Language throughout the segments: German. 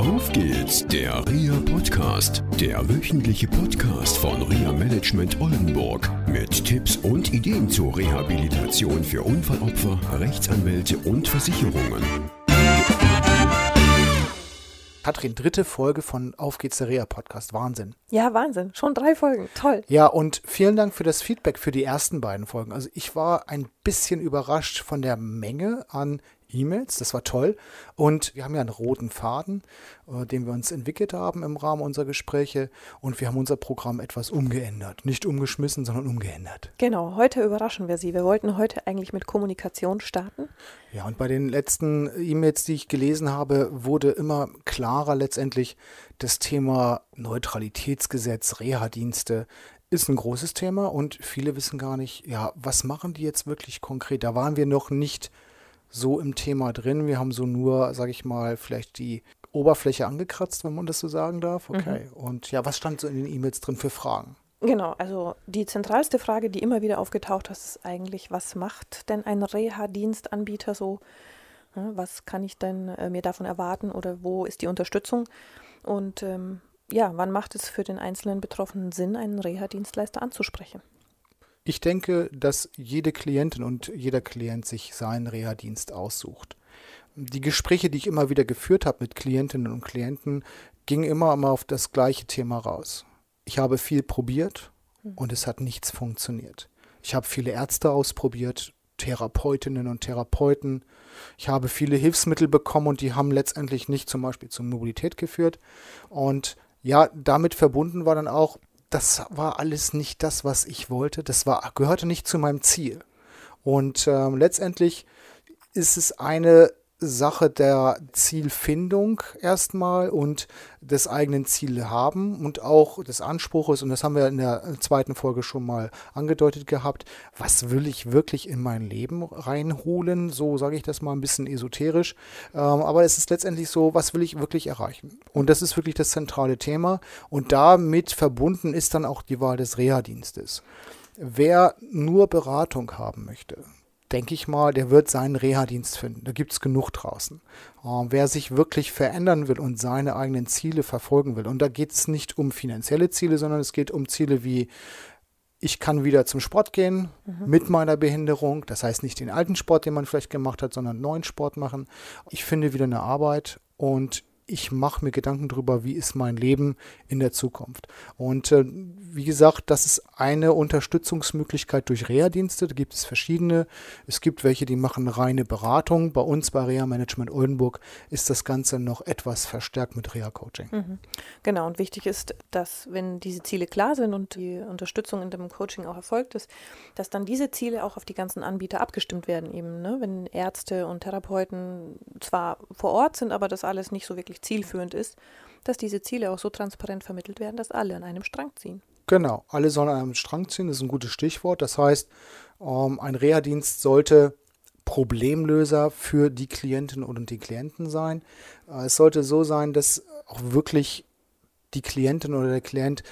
Auf geht's, der RIA Podcast, der wöchentliche Podcast von RIA Management Oldenburg mit Tipps und Ideen zur Rehabilitation für Unfallopfer, Rechtsanwälte und Versicherungen. Katrin, dritte Folge von Auf geht's der Reha Podcast. Wahnsinn. Ja, Wahnsinn. Schon drei Folgen. Toll. Ja, und vielen Dank für das Feedback für die ersten beiden Folgen. Also ich war ein bisschen überrascht von der Menge an E-Mails. Das war toll. Und wir haben ja einen roten Faden, äh, den wir uns entwickelt haben im Rahmen unserer Gespräche. Und wir haben unser Programm etwas umgeändert. Nicht umgeschmissen, sondern umgeändert. Genau. Heute überraschen wir Sie. Wir wollten heute eigentlich mit Kommunikation starten. Ja, und bei den letzten E-Mails, die ich gelesen habe, wurde immer klarer letztendlich das Thema Neutralitätsgesetz, Reha-Dienste ist ein großes Thema und viele wissen gar nicht, ja, was machen die jetzt wirklich konkret? Da waren wir noch nicht so im Thema drin. Wir haben so nur, sage ich mal, vielleicht die Oberfläche angekratzt, wenn man das so sagen darf. Mhm. Okay. Mhm. Und ja, was stand so in den E-Mails drin für Fragen? Genau, also die zentralste Frage, die immer wieder aufgetaucht ist, ist eigentlich, was macht denn ein Reha-Dienstanbieter so? Was kann ich denn äh, mir davon erwarten oder wo ist die Unterstützung? Und ähm, ja, wann macht es für den einzelnen Betroffenen Sinn, einen Reha-Dienstleister anzusprechen? Ich denke, dass jede Klientin und jeder Klient sich seinen Reha-Dienst aussucht. Die Gespräche, die ich immer wieder geführt habe mit Klientinnen und Klienten, gingen immer immer auf das gleiche Thema raus. Ich habe viel probiert hm. und es hat nichts funktioniert. Ich habe viele Ärzte ausprobiert, Therapeutinnen und Therapeuten. Ich habe viele Hilfsmittel bekommen und die haben letztendlich nicht zum Beispiel zur Mobilität geführt. Und ja, damit verbunden war dann auch, das war alles nicht das, was ich wollte. Das war, gehörte nicht zu meinem Ziel. Und ähm, letztendlich ist es eine Sache der Zielfindung erstmal und des eigenen Ziele haben und auch des Anspruches, und das haben wir in der zweiten Folge schon mal angedeutet gehabt, was will ich wirklich in mein Leben reinholen, so sage ich das mal ein bisschen esoterisch, ähm, aber es ist letztendlich so, was will ich wirklich erreichen? Und das ist wirklich das zentrale Thema. Und damit verbunden ist dann auch die Wahl des Reha-Dienstes. Wer nur Beratung haben möchte, denke ich mal, der wird seinen Reha-Dienst finden. Da gibt es genug draußen. Äh, wer sich wirklich verändern will und seine eigenen Ziele verfolgen will, und da geht es nicht um finanzielle Ziele, sondern es geht um Ziele wie, ich kann wieder zum Sport gehen mhm. mit meiner Behinderung. Das heißt nicht den alten Sport, den man vielleicht gemacht hat, sondern neuen Sport machen. Ich finde wieder eine Arbeit und ich mache mir Gedanken darüber, wie ist mein Leben in der Zukunft. Und äh, wie gesagt, das ist eine Unterstützungsmöglichkeit durch Reha-Dienste. Da gibt es verschiedene. Es gibt welche, die machen reine Beratung. Bei uns bei Reha Management Oldenburg ist das Ganze noch etwas verstärkt mit Reha-Coaching. Mhm. Genau, und wichtig ist, dass wenn diese Ziele klar sind und die Unterstützung in dem Coaching auch erfolgt ist, dass dann diese Ziele auch auf die ganzen Anbieter abgestimmt werden. Eben, ne? wenn Ärzte und Therapeuten zwar vor Ort sind, aber das alles nicht so wirklich zielführend ist, dass diese Ziele auch so transparent vermittelt werden, dass alle an einem Strang ziehen. Genau, alle sollen an einem Strang ziehen, das ist ein gutes Stichwort. Das heißt, ähm, ein Reha-Dienst sollte Problemlöser für die Klientinnen und die Klienten sein. Äh, es sollte so sein, dass auch wirklich die Klientin oder der Klient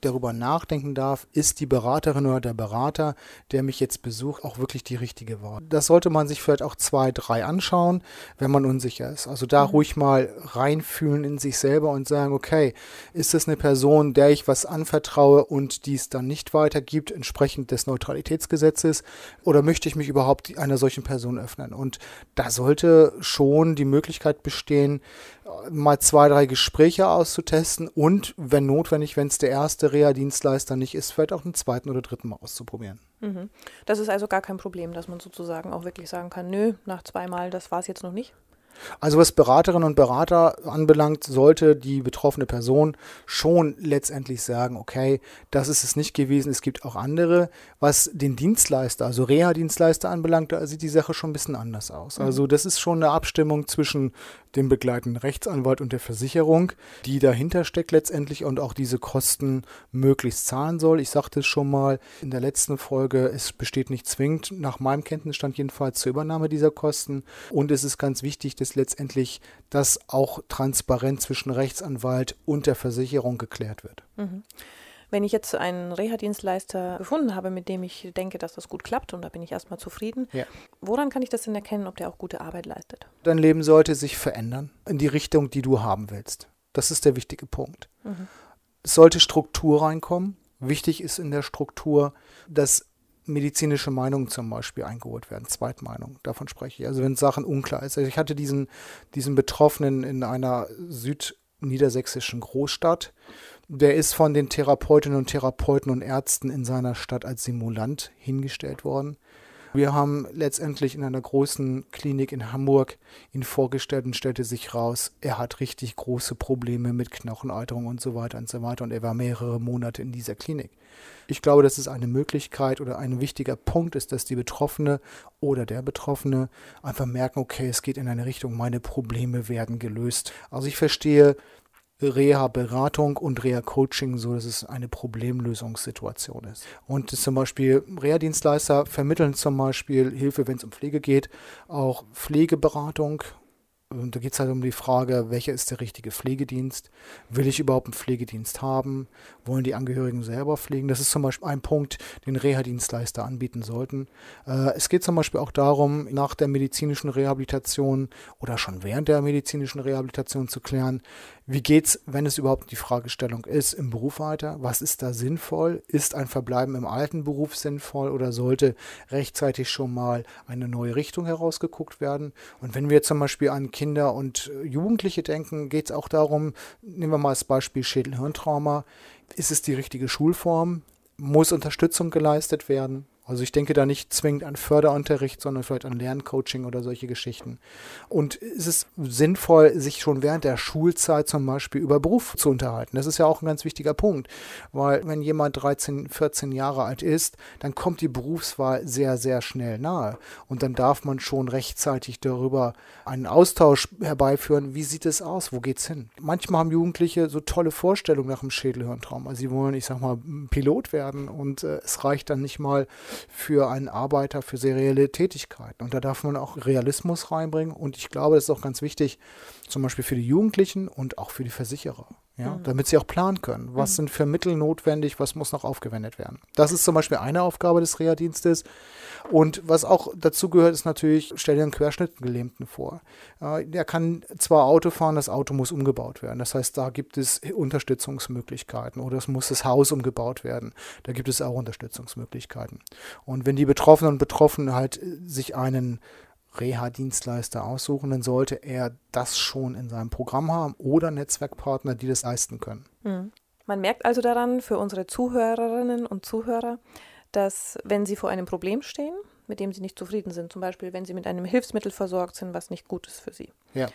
darüber nachdenken darf, ist die Beraterin oder der Berater, der mich jetzt besucht, auch wirklich die richtige Wahl. Das sollte man sich vielleicht auch zwei, drei anschauen, wenn man unsicher ist. Also da mhm. ruhig mal reinfühlen in sich selber und sagen, okay, ist das eine Person, der ich was anvertraue und die es dann nicht weitergibt, entsprechend des Neutralitätsgesetzes, oder möchte ich mich überhaupt einer solchen Person öffnen? Und da sollte schon die Möglichkeit bestehen, mal zwei, drei Gespräche auszutesten und, wenn notwendig, wenn es der erste Reha-Dienstleister nicht ist, vielleicht auch einen zweiten oder dritten Mal auszuprobieren. Mhm. Das ist also gar kein Problem, dass man sozusagen auch wirklich sagen kann, nö, nach zweimal, das war es jetzt noch nicht? Also was Beraterinnen und Berater anbelangt, sollte die betroffene Person schon letztendlich sagen, okay, das ist es nicht gewesen, es gibt auch andere. Was den Dienstleister, also Reha-Dienstleister anbelangt, da sieht die Sache schon ein bisschen anders aus. Mhm. Also das ist schon eine Abstimmung zwischen dem begleitenden Rechtsanwalt und der Versicherung, die dahinter steckt letztendlich und auch diese Kosten möglichst zahlen soll. Ich sagte es schon mal in der letzten Folge, es besteht nicht zwingend, nach meinem Kenntnisstand jedenfalls, zur Übernahme dieser Kosten. Und es ist ganz wichtig, dass letztendlich das auch transparent zwischen Rechtsanwalt und der Versicherung geklärt wird. Mhm. Wenn ich jetzt einen Reha-Dienstleister gefunden habe, mit dem ich denke, dass das gut klappt und da bin ich erstmal zufrieden, Ja. woran kann ich das denn erkennen, ob der auch gute Arbeit leistet? Dein Leben sollte sich verändern in die Richtung, die du haben willst. Das ist der wichtige Punkt. Es sollte Struktur reinkommen. Wichtig ist in der Struktur, dass medizinische Meinungen zum Beispiel eingeholt werden, Zweitmeinung, davon spreche ich. Also wenn Sachen unklar ist. Also ich hatte diesen, diesen Betroffenen in einer südniedersächsischen Großstadt. Der ist von den Therapeutinnen und Therapeuten und Ärzten in seiner Stadt als Simulant hingestellt worden. Wir haben letztendlich in einer großen Klinik in Hamburg ihn vorgestellt und stellte sich raus, er hat richtig große Probleme mit Knochenalterung und so weiter und so weiter und er war mehrere Monate in dieser Klinik. Ich glaube, dass es eine Möglichkeit oder ein wichtiger Punkt ist, dass die Betroffene oder der Betroffene einfach merken, okay, es geht in eine Richtung, meine Probleme werden gelöst. Also ich verstehe Reha-Beratung und Reha-Coaching so, dass es eine Problemlösungssituation ist. Und zum Beispiel Reha-Dienstleister vermitteln zum Beispiel Hilfe, wenn es um Pflege geht, auch Pflegeberatung. Und da geht es halt um die Frage, welcher ist der richtige Pflegedienst? Will ich überhaupt einen Pflegedienst haben? Wollen die Angehörigen selber pflegen? Das ist zum Beispiel ein Punkt, den Reha-Dienstleister anbieten sollten. Äh, es geht zum Beispiel auch darum, nach der medizinischen Rehabilitation oder schon während der medizinischen Rehabilitation zu klären, wie geht's, wenn es überhaupt die Fragestellung ist, im Beruf weiter? Was ist da sinnvoll? Ist ein Verbleiben im alten Beruf sinnvoll oder sollte rechtzeitig schon mal eine neue Richtung herausgeguckt werden? Und wenn wir zum Beispiel an Kinder und Jugendliche denken, geht es auch darum, nehmen wir mal das Beispiel Schädel-Hirntrauma. Ist es die richtige Schulform? Muss Unterstützung geleistet werden? Also ich denke da nicht zwingend an Förderunterricht, sondern vielleicht an Lerncoaching oder solche Geschichten. Und ist es sinnvoll, sich schon während der Schulzeit zum Beispiel über Beruf zu unterhalten? Das ist ja auch ein ganz wichtiger Punkt, weil wenn jemand 13, 14 Jahre alt ist, dann kommt die Berufswahl sehr, sehr schnell nahe. Und dann darf man schon rechtzeitig darüber einen Austausch herbeiführen. Wie sieht es aus? Wo geht's hin? Manchmal haben Jugendliche so tolle Vorstellungen nach dem Schädelhirntrauma. Sie wollen, ich sag mal, Pilot werden und äh, es reicht dann nicht mal für einen Arbeiter für serielle Tätigkeiten. Und da darf man auch Realismus reinbringen. Und ich glaube, das ist auch ganz wichtig, zum Beispiel für die Jugendlichen und auch für die Versicherer. Ja, Mhm. damit sie auch planen können. Was sind für Mittel notwendig, was muss noch aufgewendet werden. Das ist zum Beispiel eine Aufgabe des Reha-Dienstes. Und was auch dazu gehört, ist natürlich, stell dir einen Querschnittgelähmten vor. Der kann zwar Auto fahren, das Auto muss umgebaut werden. Das heißt, da gibt es Unterstützungsmöglichkeiten oder es muss das Haus umgebaut werden. Da gibt es auch Unterstützungsmöglichkeiten. Und wenn die Betroffenen und Betroffenen halt äh, sich einen Reha-Dienstleister aussuchen, dann sollte er das schon in seinem Programm haben oder Netzwerkpartner, die das leisten können. Mhm. Man merkt also daran für unsere Zuhörerinnen und Zuhörer, dass wenn sie vor einem Problem stehen, mit dem sie nicht zufrieden sind, zum Beispiel wenn sie mit einem Hilfsmittel versorgt sind, was nicht gut ist für sie, Ja,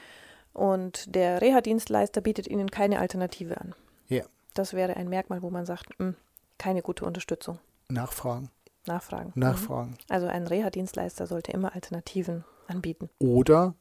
und der Reha-Dienstleister bietet ihnen keine Alternative an. ja. Das wäre ein Merkmal, wo man sagt, "Hm, keine gute Unterstützung. Nachfragen, Nachfragen. Mhm. nachfragen. Also ein Reha-Dienstleister sollte immer Alternativen anbieten. Oder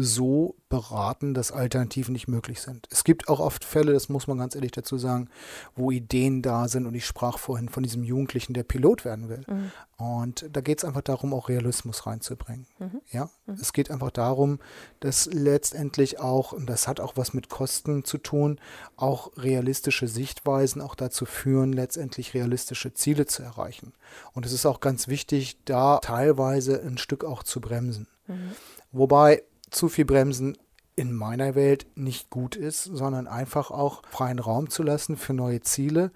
so beraten, dass Alternativen nicht möglich sind. Es gibt auch oft Fälle, das muss man ganz ehrlich dazu sagen, wo Ideen da sind und ich sprach vorhin von diesem Jugendlichen, der Pilot werden will. Mhm. Und da geht es einfach darum, auch Realismus reinzubringen. Mhm. Ja, es geht einfach darum, dass letztendlich auch, und das hat auch was mit Kosten zu tun, auch realistische Sichtweisen auch dazu führen, letztendlich realistische Ziele zu erreichen. Und es ist auch ganz wichtig, da teilweise ein Stück auch zu bremsen. Mhm. Wobei zu viel Bremsen in meiner Welt nicht gut ist, sondern einfach auch freien Raum zu lassen für neue Ziele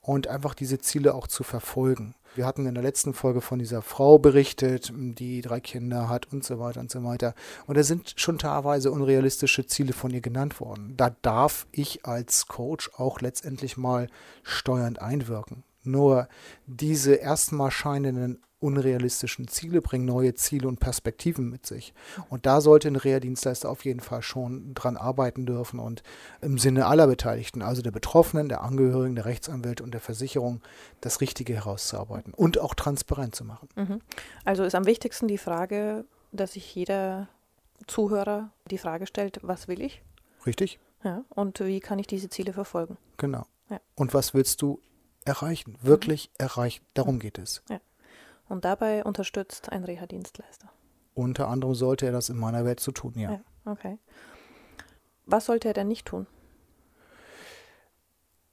und einfach diese Ziele auch zu verfolgen. Wir hatten in der letzten Folge von dieser Frau berichtet, die drei Kinder hat und so weiter und so weiter. Und da sind schon teilweise unrealistische Ziele von ihr genannt worden. Da darf ich als Coach auch letztendlich mal steuernd einwirken. Nur diese erstmal scheinenden unrealistischen Ziele bringen neue Ziele und Perspektiven mit sich. Und da sollte ein Reha-Dienstleister auf jeden Fall schon dran arbeiten dürfen und im Sinne aller Beteiligten, also der Betroffenen, der Angehörigen, der Rechtsanwälte und der Versicherung, das Richtige herauszuarbeiten und auch transparent zu machen. Mhm. Also ist am wichtigsten die Frage, dass sich jeder Zuhörer die Frage stellt, was will ich? Richtig? Ja, und wie kann ich diese Ziele verfolgen? Genau. Ja. Und was willst du erreichen? Wirklich erreichen? Darum geht es. Und dabei unterstützt ein Reha-Dienstleister. Unter anderem sollte er das in meiner Welt zu tun, ja. Ja. Okay. Was sollte er denn nicht tun?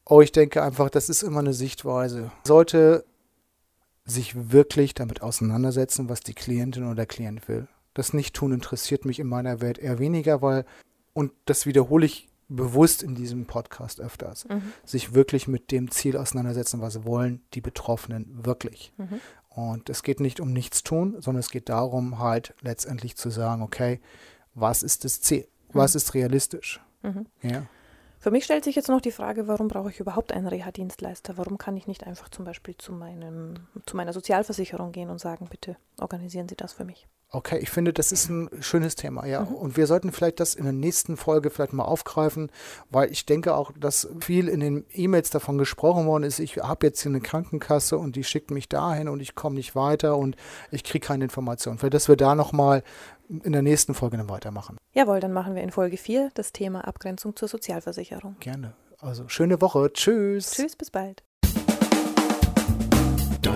Oh, ich denke einfach, das ist immer eine Sichtweise. Sollte sich wirklich damit auseinandersetzen, was die Klientin oder der Klient will. Das Nicht-Tun interessiert mich in meiner Welt eher weniger, weil, und das wiederhole ich bewusst in diesem Podcast öfters, mhm. sich wirklich mit dem Ziel auseinandersetzen, was wollen die Betroffenen wirklich. Mhm. Und es geht nicht um nichts tun, sondern es geht darum, halt letztendlich zu sagen, okay, was ist das Ziel? Was mhm. ist realistisch? Mhm. Ja. Für mich stellt sich jetzt noch die Frage, warum brauche ich überhaupt einen Reha-Dienstleister? Warum kann ich nicht einfach zum Beispiel zu, meinem, zu meiner Sozialversicherung gehen und sagen, bitte organisieren Sie das für mich? Okay, ich finde, das ist ein schönes Thema, ja. Mhm. Und wir sollten vielleicht das in der nächsten Folge vielleicht mal aufgreifen, weil ich denke auch, dass viel in den E-Mails davon gesprochen worden ist, ich habe jetzt hier eine Krankenkasse und die schickt mich dahin und ich komme nicht weiter und ich kriege keine Informationen. Vielleicht, dass wir da nochmal in der nächsten Folge dann weitermachen. Jawohl, dann machen wir in Folge 4 das Thema Abgrenzung zur Sozialversicherung. Gerne. Also schöne Woche. Tschüss. Tschüss, bis bald.